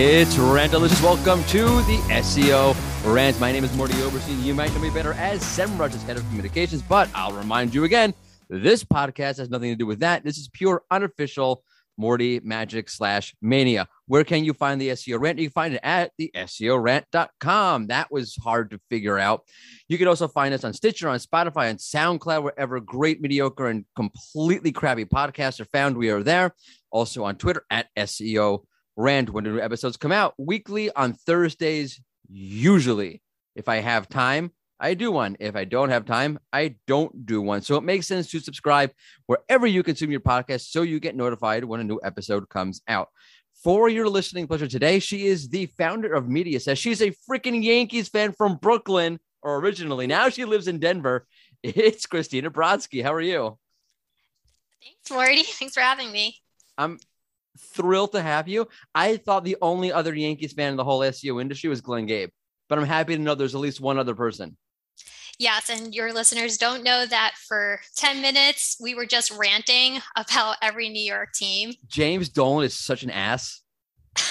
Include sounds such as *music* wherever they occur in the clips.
It's Rant Delicious. Welcome to the SEO Rant. My name is Mordy Oberstein. You might know me better as SEMrush's head of communications, but I'll remind you again, this podcast has nothing to do with that. This is pure unofficial Mordy Magic slash Mania. Where can you find the SEO Rant? You can find it at the SEO SEORant.com. That was hard to figure out. You can also find us on Stitcher, on Spotify, on SoundCloud, wherever great, mediocre, and completely crappy podcasts are found. We are there. Also on Twitter at SEO rant when new episodes come out weekly on Thursdays, usually. If I have time, I do one. If I don't have time, I don't do one. So it makes sense to subscribe wherever you consume your podcast so you get notified when a new episode comes out. For your listening pleasure today, she is the founder of MediaSesh. She's a freaking Yankees fan from Brooklyn, or originally. Now she lives in Denver. It's Christina Brodzky. How are you? Thanks, Mordy. *laughs* Thanks for having me. I'm thrilled to have you. I thought the only other Yankees fan in the whole SEO industry was Glenn Gabe, but I'm happy to know there's at least one other person. Yes, and your listeners don't know that for 10 minutes we were just ranting about every New York team. James Dolan is such an ass.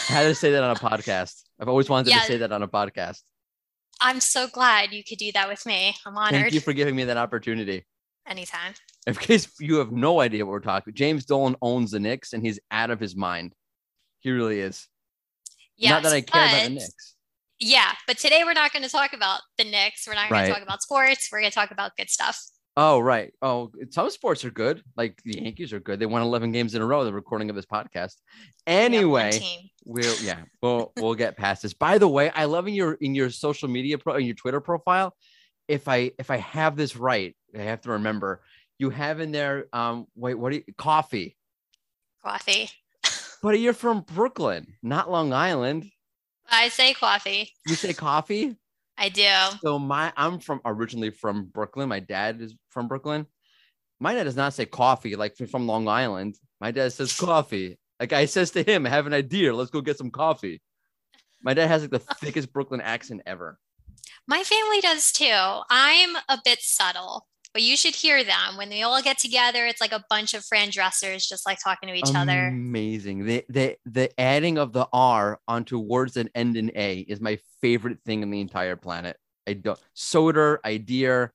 I had to say that on a *laughs* podcast. I've always wanted yeah, to say that on a podcast. I'm so glad you could do that with me. I'm honored. Thank you for giving me that opportunity. Anytime. *laughs* In case you have no idea what we're talking, James Dolan owns the Knicks and he's out of his mind. He really is. Yes, Not that I care about the Knicks. Yeah, but today we're not going to talk about the Knicks. We're not going right. to talk about sports. We're going to talk about good stuff. Oh, right. Oh, some sports are good. Like the Yankees are good. They won 11 games in a row. The recording of this podcast. Anyway, we'll yeah, we'll we'll get past this. By the way, I love in your in your social media pro in your Twitter profile. If I if I have this right, I have to remember you have in there. Um, wait, what do you coffee? Coffee. but you're from Brooklyn, not Long Island. I say coffee. You say coffee? I do. So my I'm from originally from Brooklyn. My dad is from Brooklyn. My dad does not say coffee like from Long Island. My dad says coffee. Like I says to him, I have an idea. Let's go get some coffee. My dad has like the thickest Brooklyn accent ever. My family does too. I'm a bit subtle but you should hear them when they all get together. It's like a bunch of Fran Dreschers just like talking to each Amazing. other. Amazing. The, the the adding of the R onto words that end in A is my favorite thing in the entire planet. I don't soda, idea.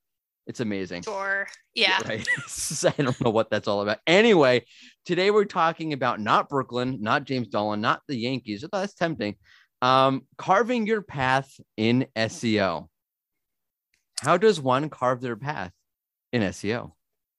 It's amazing. Sure. Yeah. *laughs* Right. *laughs* I don't know what that's all about. Anyway, today we're talking about not Brooklyn, not James Dolan, not the Yankees. That's tempting. Um, carving your path in SEO. How does one carve their path? In SEO?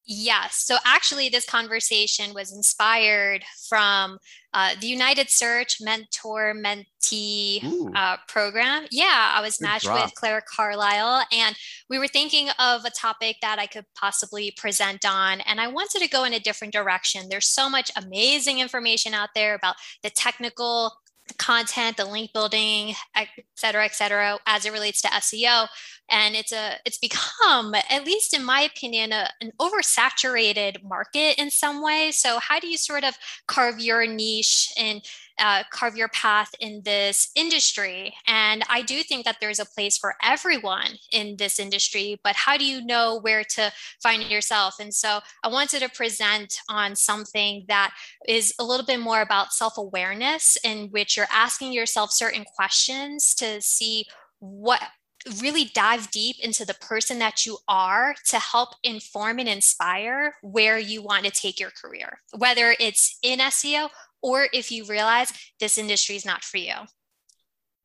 Yes. So actually, this conversation was inspired from uh, the United Search Mentor Mentee uh, program. Yeah, I was Good matched drop. with Claire Carlisle, and we were thinking of a topic that I could possibly present on. And I wanted to go in a different direction. There's so much amazing information out there about the technical the content, the link building, et cetera, et cetera, as it relates to SEO and it's a it's become at least in my opinion a, an oversaturated market in some way. So how do you sort of carve your niche and uh, carve your path in this industry? And i do think that there's a place for everyone in this industry but how do you know where to find yourself? And so i wanted to present on something that is a little bit more about self-awareness in which you're asking yourself certain questions to see what really dive deep into the person that you are to help inform and inspire where you want to take your career, whether it's in SEO or if you realize this industry is not for you.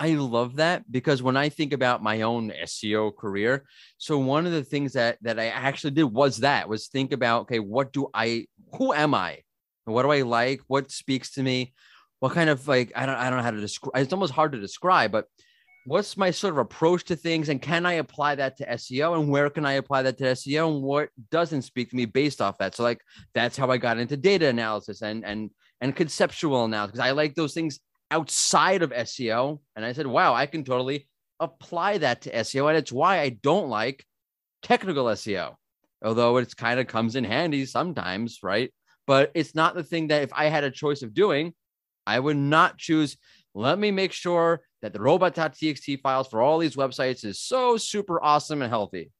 I love that because when I think about my own SEO career, so one of the things that that I actually did was that was think about okay, what do I who am I? What do I like? What speaks to me? What kind of like I don't I don't know how to describe it's almost hard to describe, but what's my sort of approach to things and can I apply that to SEO and where can I apply that to SEO and what doesn't speak to me based off that. So like that's how I got into data analysis and and and conceptual analysis because I like those things outside of SEO. And I said, wow, I can totally apply that to SEO. And it's why I don't like technical SEO, although it's kind of comes in handy sometimes, right? But it's not the thing that if I had a choice of doing, I would not choose. Let me make sure that the robot.txt files for all these websites is so super awesome and healthy.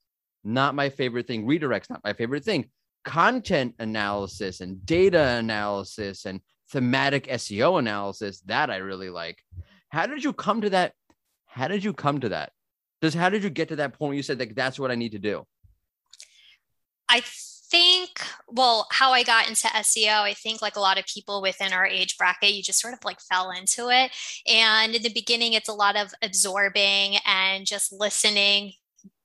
Not my favorite thing. Redirects, not my favorite thing. Content analysis and data analysis and thematic SEO analysis, that I really like. How did you come to that? How did you come to that? Just how did you get to that point you said like that's what I need to do? I well, how I got into SEO, I think like a lot of people within our age bracket, you just sort of like fell into it. And in the beginning, it's a lot of absorbing and just listening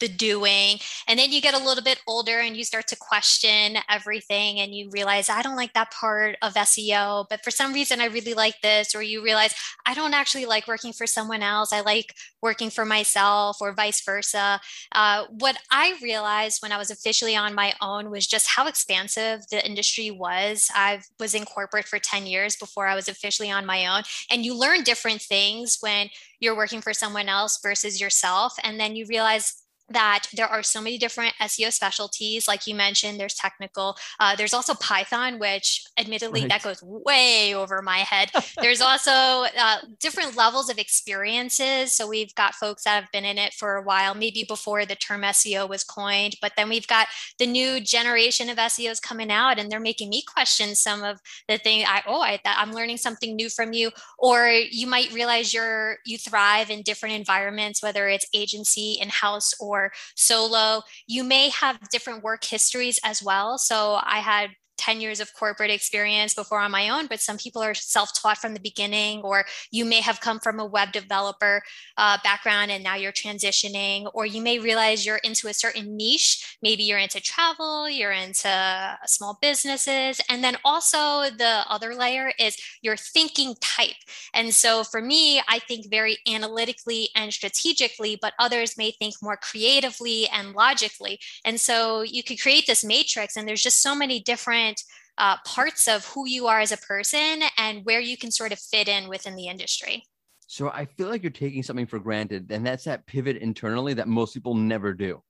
the doing and then you get a little bit older and you start to question everything and you realize i don't like that part of seo but for some reason i really like this or you realize i don't actually like working for someone else. I like working for myself or vice versa. Uh, what i realized when i was officially on my own was just how expansive the industry was. I was in corporate for 10 years before i was officially on my own and you learn different things when you're working for someone else versus yourself and then you realize that there are so many different SEO specialties. Like you mentioned, there's technical. Uh, there's also Python, which admittedly right. that goes way over my head. there's also uh, different levels of experiences. So we've got folks that have been in it for a while, maybe before the term SEO was coined. But then we've got the new generation of SEOs coming out, and they're making me question some of the things. I oh, I, I'm learning something new from you. Or you might realize you're you thrive in different environments, whether it's agency, in house, or or solo. You may have different work histories as well. So I had 10 years of corporate experience before on my own, but some people are self taught from the beginning, or you may have come from a web developer uh, background and now you're transitioning, or you may realize you're into a certain niche. Maybe you're into travel, you're into small businesses. And then also the other layer is your thinking type. And so for me, I think very analytically and strategically, but others may think more creatively and logically. And so you could create this matrix, and there's just so many different different uh, parts of who you are as a person and where you can sort of fit in within the industry. So I feel like you're taking something for granted, and that's that pivot internally that most people never do.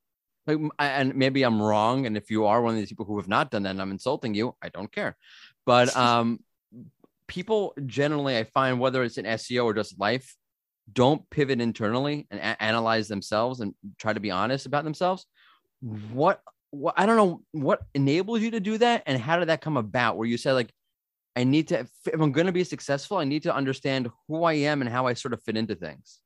Like, and maybe I'm wrong, and if you are one of these people who have not done that, and I'm insulting you, I don't care. But *laughs* um, people generally, I find whether it's in SEO or just life, don't pivot internally and a- analyze themselves and try to be honest about themselves. What what I don't know what enables you to do that and how did that come about where you said like I need to if I'm going to be successful I need to understand who I am and how I sort of fit into things.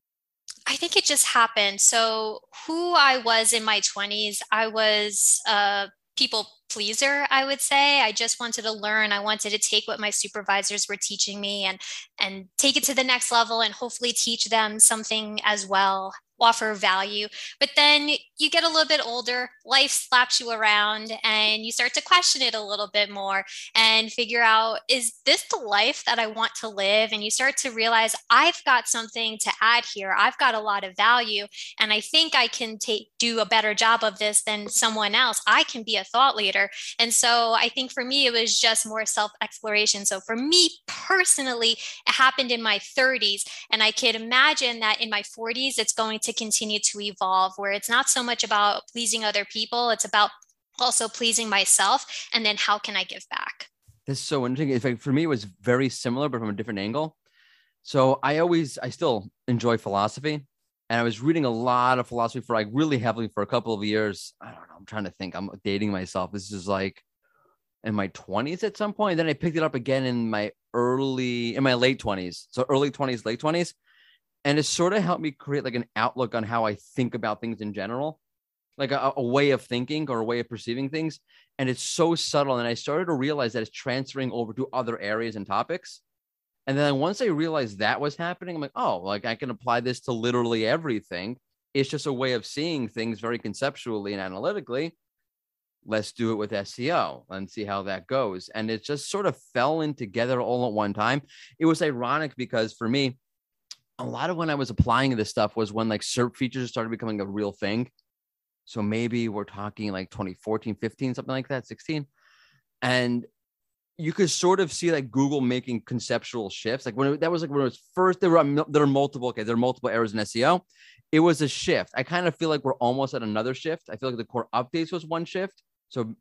I think it just happened. So who I was in my 20s, I was a people pleaser, I would say. I just wanted to learn. I wanted to take what my supervisors were teaching me and and take it to the next level and hopefully teach them something as well offer value. But then you get a little bit older, life slaps you around, and you start to question it a little bit more and figure out is this the life that I want to live? And you start to realize I've got something to add here. I've got a lot of value, and I think I can take do a better job of this than someone else. I can be a thought leader. And so I think for me, it was just more self exploration. So for me personally, it happened in my 30s. And I could imagine that in my 40s, it's going to to continue to evolve where it's not so much about pleasing other people, it's about also pleasing myself. And then how can I give back? This is so interesting. In fact, for me, it was very similar, but from a different angle. So I always, I still enjoy philosophy. And I was reading a lot of philosophy for like really heavily for a couple of years. I don't know. I'm trying to think. I'm dating myself. This is like in my 20s at some point. Then I picked it up again in my early, in my late 20s. So early 20s, late 20s and it sort of helped me create like an outlook on how I think about things in general, like a, a, way of thinking or a way of perceiving things. And it's so subtle. And I started to realize that it's transferring over to other areas and topics. And then once I realized that was happening, I'm like, oh, like I can apply this to literally everything. It's just a way of seeing things very conceptually and analytically. Let's do it with SEO and see how that goes. And it just sort of fell in together all at one time. It was ironic because for me, a lot of when I was applying this stuff was when like SERP features started becoming a real thing. So maybe we're talking like 2014, 15, something like that, 16. And you could sort of see like Google making conceptual shifts. Like when it, that was like when it was first, there were um, there are multiple, okay, there are multiple errors in SEO. It was a shift. I kind of feel like we're almost at another shift. I feel like the core updates was one shift. So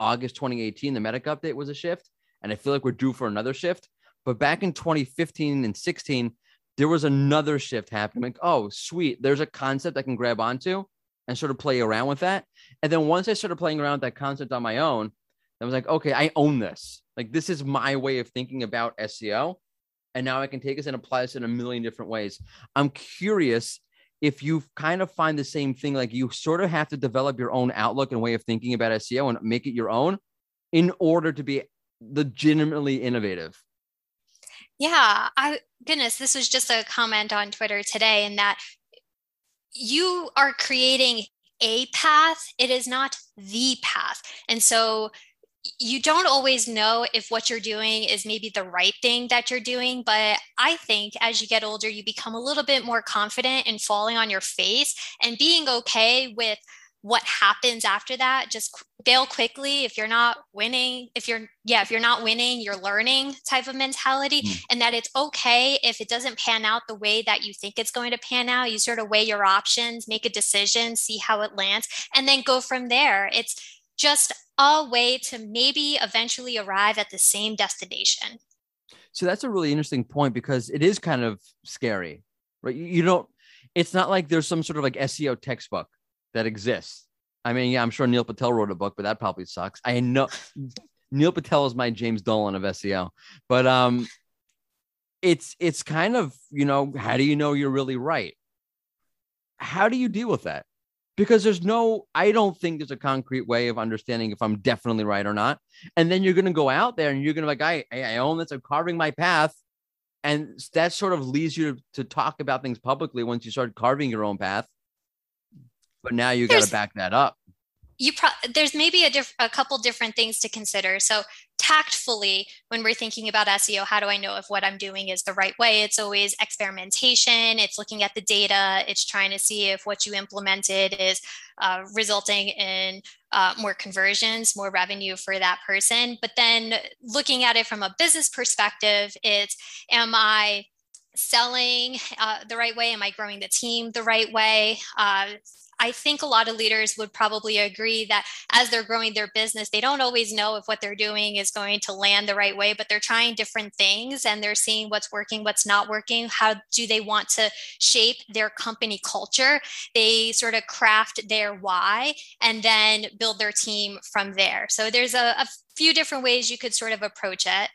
August 2018, the Medic update was a shift. And I feel like we're due for another shift. But back in 2015 and 16, there was another shift happening. Like, oh, sweet. There's a concept I can grab onto and sort of play around with that. And then once I started playing around with that concept on my own, I was like, okay, I own this. Like, this is my way of thinking about SEO. And now I can take this and apply this in a million different ways. I'm curious if you kind of find the same thing, like you sort of have to develop your own outlook and way of thinking about SEO and make it your own in order to be legitimately innovative. Yeah, I goodness, this was just a comment on Twitter today, and that you are creating a path, it is not the path. And so you don't always know if what you're doing is maybe the right thing that you're doing. But I think as you get older, you become a little bit more confident in falling on your face and being okay with what happens after that just fail quickly. If you're not winning if you're yeah if you're not winning you're learning type of mentality mm. and that it's okay if it doesn't pan out the way that you think it's going to pan out. You sort of weigh your options make a decision see how it lands and then go from there. It's just a way to maybe eventually arrive at the same destination. So that's a really interesting point because it is kind of scary right? You don't it's not like there's some sort of like seo textbook that exists. I mean, yeah, I'm sure Neil Patel wrote a book, but that probably sucks. I know *laughs* Neil Patel is my James Dolan of SEO, but um, it's it's kind of you know how do you know you're really right? How do you deal with that? Because there's no, I don't think there's a concrete way of understanding if I'm definitely right or not. And then you're to go out there and you're to like, I, I own this. I'm carving my path and that sort of leads you to, to, talk about things publicly once you start carving your own path but now you got to back that up. You pro- there's maybe a, diff- a couple different things to consider. So tactfully when we're thinking about seo how do i know if what i'm doing is the right way? It's always experimentation. It's looking at the data. It's trying to see if what you implemented is uh, resulting in uh, more conversions more revenue for that person. But then looking at it from a business perspective it's am i selling uh, the right way? Am i growing the team the right way? Uh, I think a lot of leaders would probably agree that as they're growing their business, they don't always know if what they're doing is going to land the right way, but they're trying different things and they're seeing what's working, what's not working. How do they want to shape their company culture? They sort of craft their why and then build their team from there. So there's a, a few different ways you could sort of approach it.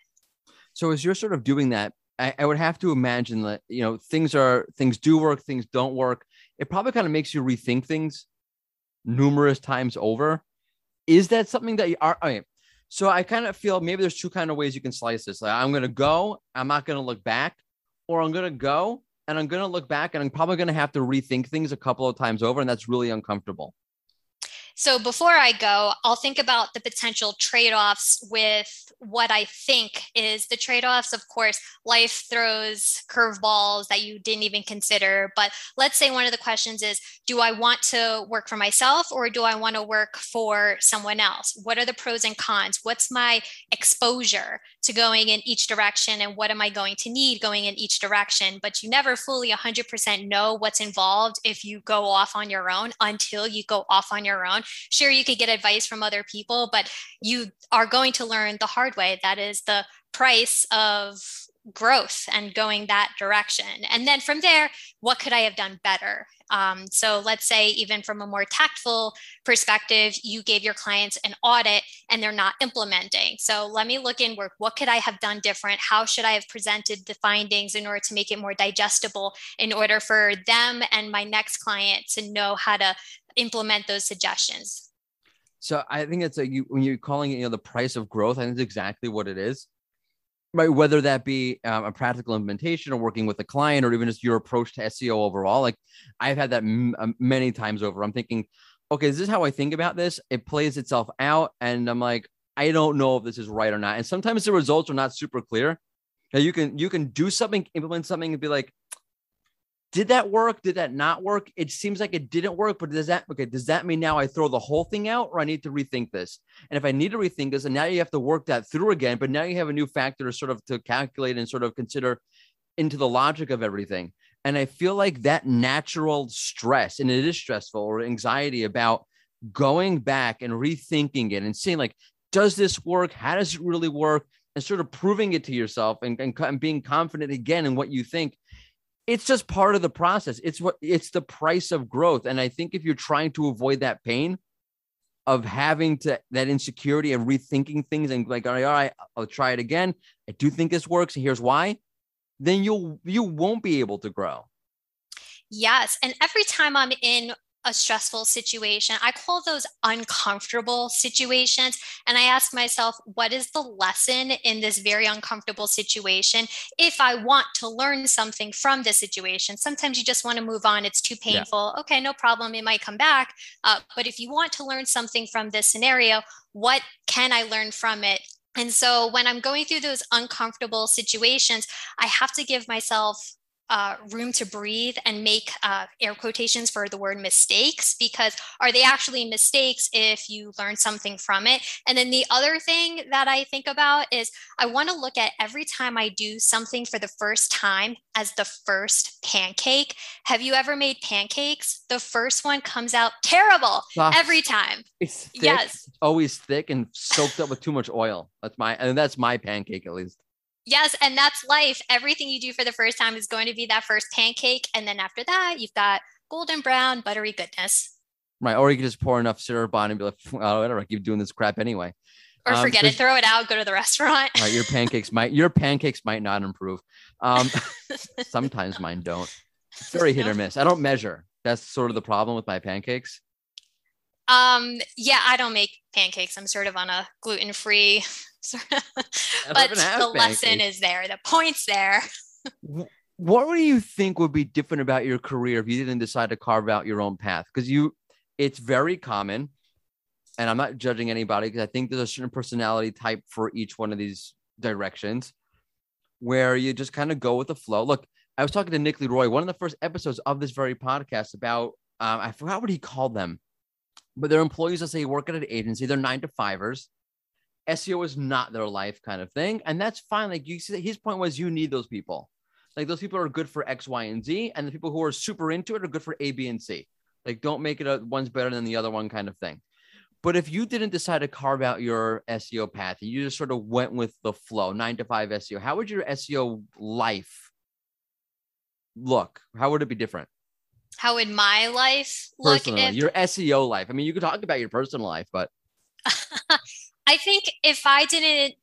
So as you're sort of doing that, I, I would have to imagine that you know things are things do work, things don't work it probably kind of makes you rethink things numerous times over. Is that something that you are? I mean, so I kind of feel maybe there's two kind of ways you can slice this. Like I'm going to go, I'm not going to look back, or I'm going to go and I'm going to look back and I'm probably going to have to rethink things a couple of times over. And that's really uncomfortable. So before I go, I'll think about the potential trade offs with what I think is the trade offs. Of course, life throws curveballs that you didn't even consider. But let's say one of the questions is Do I want to work for myself or do I want to work for someone else? What are the pros and cons? What's my exposure to going in each direction? And what am I going to need going in each direction? But you never fully 100% know what's involved if you go off on your own until you go off on your own. Sure, you could get advice from other people, but you are going to learn the hard way. That is the price of growth and going that direction. And then from there, what could I have done better? Um, so let's say, even from a more tactful perspective, you gave your clients an audit and they're not implementing. So let me look inward. What could I have done different? How should I have presented the findings in order to make it more digestible, in order for them and my next client to know how to implement those suggestions? So I think it's a you when you're calling it, you know, the price of growth. I think it's exactly what it is right whether that be um, a practical implementation or working with a client or even just your approach to seo overall like i've had that m- um, many times over i'm thinking okay is this is how i think about this it plays itself out and i'm like i don't know if this is right or not and sometimes the results are not super clear now you can you can do something implement something and be like did that work? Did that not work? It seems like it didn't work, but does that okay? Does that mean now I throw the whole thing out or I need to rethink this? And if I need to rethink this, and now you have to work that through again, but now you have a new factor to sort of to calculate and sort of consider into the logic of everything. And I feel like that natural stress, and it is stressful or anxiety about going back and rethinking it and seeing like, does this work? How does it really work? And sort of proving it to yourself and, and, and being confident again in what you think it's just part of the process. It's what it's the price of growth. And I think if you're trying to avoid that pain of having to that insecurity and rethinking things and like, all right, all right, I'll try it again. I do think this works. And here's why. then you'll you won't be able to grow. Yes. And every time I'm in a stressful situation. I call those uncomfortable situations. And I ask myself, what is the lesson in this very uncomfortable situation? If I want to learn something from this situation, sometimes you just want to move on. It's too painful. Yeah. Okay, no problem. It might come back. Uh, but if you want to learn something from this scenario, what can I learn from it? And so when I'm going through those uncomfortable situations, I have to give myself uh, room to breathe and make uh, air quotations for the word mistakes because are they actually mistakes if you learn something from it? And then the other thing that I think about is I want to look at every time I do something for the first time as the first pancake. Have you ever made pancakes? The first one comes out terrible every time. It's thick, yes, always thick and soaked up with too much oil. That's my and that's my pancake at least. Yes, and that's life. Everything you do for the first time is going to be that first pancake. And then after that, you've got golden brown, buttery goodness. Right. Or you can just pour enough syrup on and be like, oh, whatever, I keep doing this crap anyway. Or um, forget it, throw it out, go to the restaurant. right. Your pancakes might your pancakes might not improve. Um, *laughs* sometimes mine don't. It's *laughs* very hit or miss. I don't measure. That's sort of the problem with my pancakes. Um, yeah, I don't make pancakes. I'm sort of on a gluten-free *laughs* but the lesson is there. The point's there. *laughs* what do you think would be different about your career if you didn't decide to carve out your own path? Because you, it's very common, and I'm not judging anybody because I think there's a certain personality type for each one of these directions where you just kind of go with the flow. Look, I was talking to Nick Leroy, one of the first episodes of this very podcast about, um, I forgot what he called them, but they're employees that say work at an agency. They're nine to fivers. SEO is not their life kind of thing. And that's fine. Like you see, his point was you need those people. Like those people are good for X, Y, and Z. And the people who are super into it are good for A, B, and C. Like don't make it a one's better than the other one kind of thing. But if you didn't decide to carve out your SEO path and you just sort of went with the flow, nine to five SEO, how would your SEO life look? How would it be different? How would my life look? If- your SEO life. I mean, you could talk about your personal life, but *laughs* I think if I didn't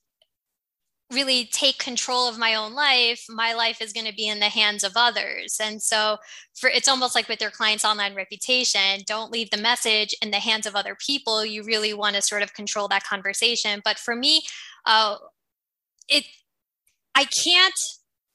really take control of my own life, my life is going to be in the hands of others. And so for it's almost like with your client's online reputation, don't leave the message in the hands of other people. You really want to sort of control that conversation. But for me, uh, it I can't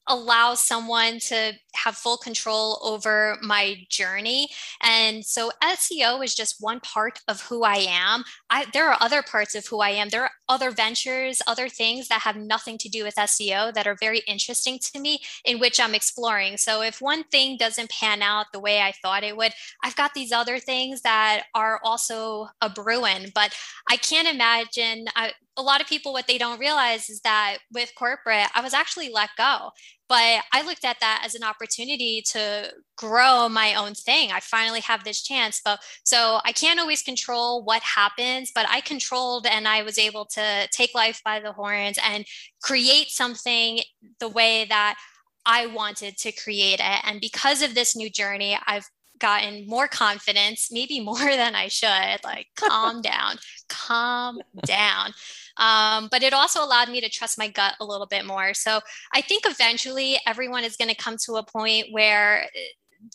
allow someone to have full control over my journey. And so SEO is just one part of who I am. I, there are other parts of who I am. There are other ventures, other things that have nothing to do with SEO that are very interesting to me, in which I'm exploring. So if one thing doesn't pan out the way I thought it would, I've got these other things that are also a brewing. But I can't imagine. I, a lot of people what they don't realize is that with corporate i was actually let go but i looked at that as an opportunity to grow my own thing i finally have this chance but so i can't always control what happens but i controlled and i was able to take life by the horns and create something the way that I wanted to create it. And because of this new journey, I've gotten more confidence, maybe more *laughs* than I should. Like, calm down, calm down. Um, but it also allowed me to trust my gut a little bit more. So I think eventually everyone is going to come to a point where uh,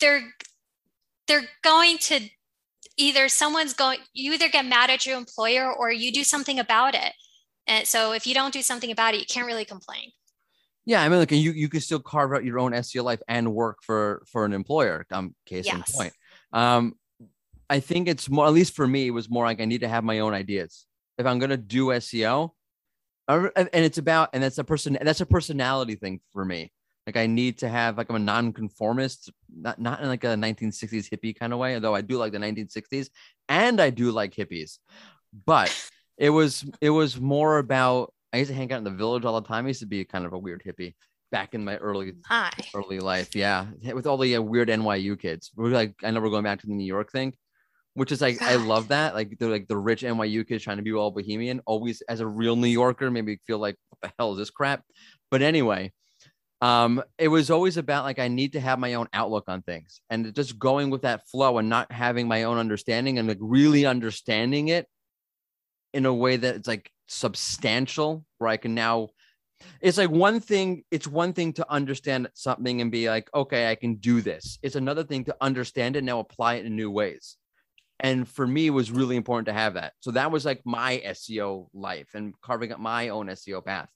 they're they're going to either someone's going you either get mad at your employer or you do something about it. And so if you don't do something about it, you can't really complain. Yeah, I mean, like you you can still carve out your own SEO life and work for for an employer. Um, case yes. in point. Um, I think it's more, at least for me, it was more like I need to have my own ideas if I'm going to do SEO, and it's about, and that's a person, that's a personality thing for me. Like I need to have, like I'm a nonconformist, not not in like a 1960s hippie kind of way, although I do like the 1960s, and I do like hippies, but *laughs* it was it was more about. I used to hang out in the village all the time. I used to be kind of a weird hippie back in my early Hi. early life. Yeah, with all the uh, weird NYU kids. We're like, I know we're going back to the New York thing which is like God. I love that. Like they're like the rich NYU kids trying to be all bohemian. Always as a real New Yorker, maybe feel like what the hell is this crap? But anyway, um, it was always about like I need to have my own outlook on things and just going with that flow and not having my own understanding and like really understanding it in a way that it's like substantial where I can now it's like one thing it's one thing to understand something and be like okay i can do this it's another thing to understand it and now apply it in new ways and for me it was really important to have that. So that was like my seo life and carving up my own seo path.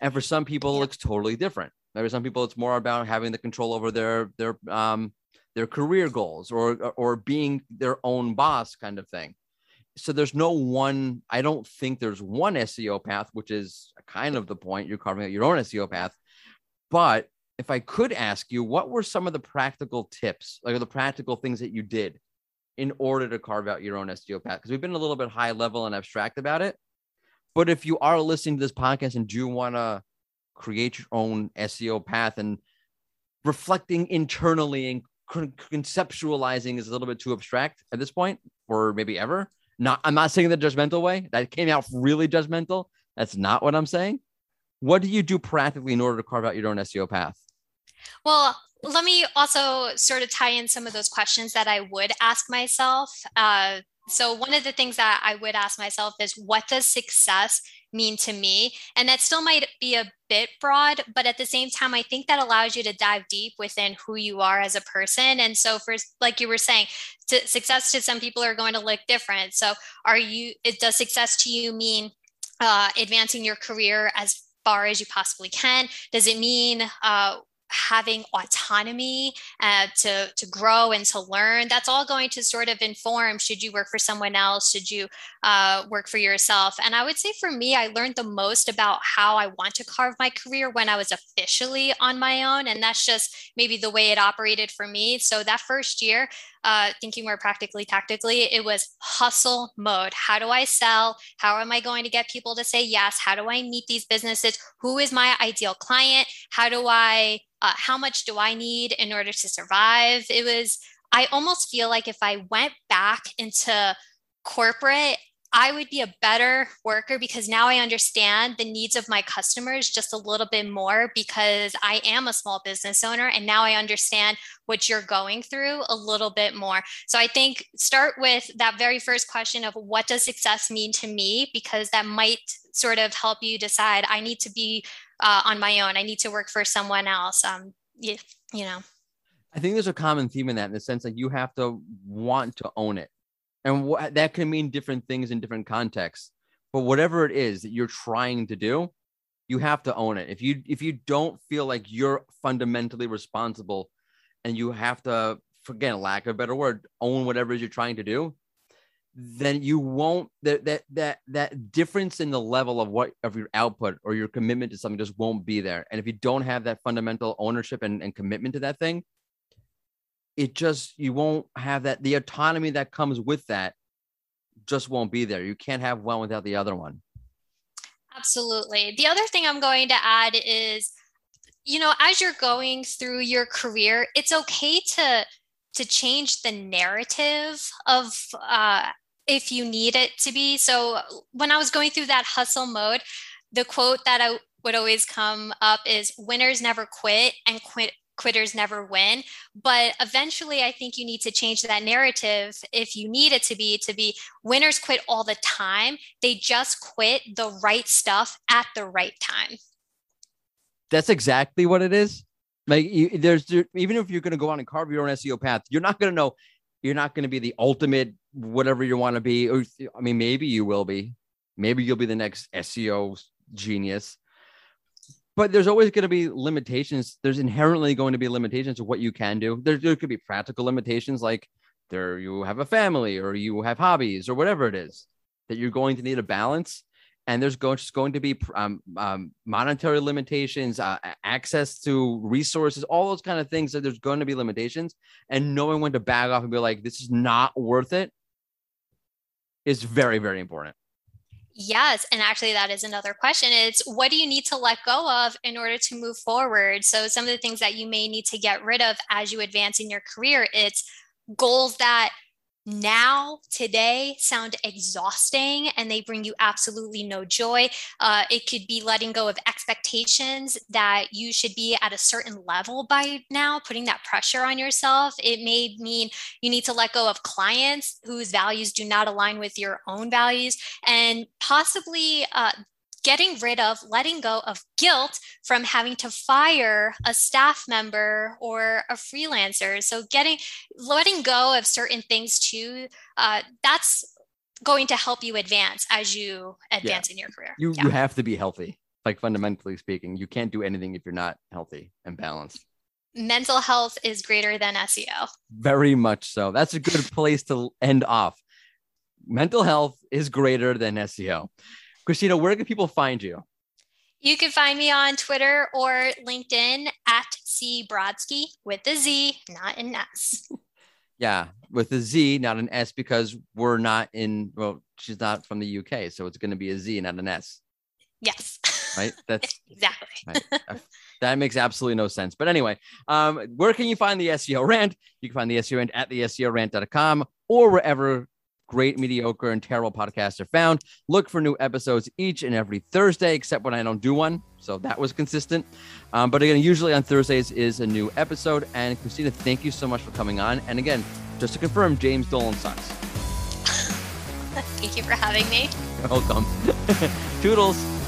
And for some people it looks totally different. For some people it's more about having the control over their their um their career goals or or being their own boss kind of thing. So there's no one i don't think there's one seo path which is kind of the point. You're carving out your own seo path. But if i could ask you what were some of the practical tips like the practical things that you did in order to carve out your own seo path because we've been a little bit high level and abstract about it but if you are listening to this podcast and do want to create your own seo path and reflecting internally and conceptualizing is a little bit too abstract at this point or maybe ever not, I'm not saying the judgmental way. That came out really judgmental. That's not what I'm saying. What do you do practically in order to carve out your own SEO path? Well, let me also sort of tie in some of those questions that I would ask myself. Uh, so, one of the things that I would ask myself is what does success mean to me? And that still might be a bit broad, but at the same time, I think that allows you to dive deep within who you are as a person. And so, for like you were saying, to, success to some people are going to look different. So, are you, it, does success to you mean uh, advancing your career as far as you possibly can? Does it mean uh, having autonomy uh, to, to grow and to learn that's all going to sort of inform should you work for someone else should you uh, work for yourself. And i would say for me i learned the most about how i want to carve my career when i was officially on my own and that's just maybe the way it operated for me. So that first year uh, thinking more practically tactically it was hustle mode. How do i sell? How am i going to get people to say yes? How do i meet these businesses? Who is my ideal client? How do i uh, how much do I need in order to survive? It was, I almost feel like if I went back into corporate, I would be a better worker because now I understand the needs of my customers just a little bit more because I am a small business owner and now I understand what you're going through a little bit more. So I think start with that very first question of what does success mean to me because that might sort of help you decide I need to be uh, on my own. I need to work for someone else. Um, you, you know. I think there's a common theme in that, in the sense that you have to want to own it, and wh- that can mean different things in different contexts. But whatever it is that you're trying to do, you have to own it. If you if you don't feel like you're fundamentally responsible, and you have to, forget lack of a better word, own whatever it is you're trying to do, then you won't that that that that difference in the level of what of your output or your commitment to something just won't be there and if you don't have that fundamental ownership and, and commitment to that thing it just you won't have that the autonomy that comes with that just won't be there. You can't have one without the other one. Absolutely. The other thing i'm going to add is you know as you're going through your career it's okay to to change the narrative of uh, if you need it to be. So when I was going through that hustle mode, the quote that I would always come up is winners never quit and quit quitters never win but eventually i think you need to change that narrative if you need it to be to be winners quit all the time they just quit the right stuff at the right time that's exactly what it is like you, there's there, even if you're going to go on and carve your own seo path you're not going to know you're not going to be the ultimate whatever you want to be. Or, I mean, maybe you will be. Maybe you'll be the next SEO genius. But there's always going to be limitations. There's inherently going to be limitations of what you can do. There, there could be practical limitations like there you have a family or you have hobbies or whatever it is that you're going to need a balance and there's going, just going to be um, um, monetary limitations, uh, access to resources, all those kind of things. That there's going to be limitations, and knowing when to back off and be like, "This is not worth it," is very, very important. Yes, and actually, that is another question. It's what do you need to let go of in order to move forward? So, some of the things that you may need to get rid of as you advance in your career, it's goals that now today sound exhausting and they bring you absolutely no joy. Uh, it could be letting go of expectations that you should be at a certain level by now putting that pressure on yourself. It may mean you need to let go of clients whose values do not align with your own values and possibly uh, getting rid of, letting go of guilt from having to fire a staff member or a freelancer. So getting, letting go of certain things too, uh, that's going to help you advance as you advance yeah. in your career. You, yeah. you have to be healthy, like fundamentally speaking. You can't do anything if you're not healthy and balanced mental health is greater than SEO. Very much so. That's a good place to end off mental health is greater than SEO. Christina, where can people find you? You can find me on Twitter or LinkedIn at C Brodzky with a Z, not an S. *laughs* yeah, with a Z, not an S, because we're not in, well, she's not from the UK. So it's going to be a Z, not an S. Yes. Right? *laughs* That's exactly. Right. that makes absolutely no sense. But anyway, um, where can you find the SEO rant? You can find the SEO rant at the SEO rant.com or wherever great, mediocre, and terrible podcasts are found. Look for new episodes each and every Thursday, except when I don't do one. So that was consistent. Um, but again, usually on Thursdays is a new episode. And Christina, thank you so much for coming on. And again, just to confirm, James Dolan sucks. *laughs* thank you for having me. You're welcome. *laughs* Toodles.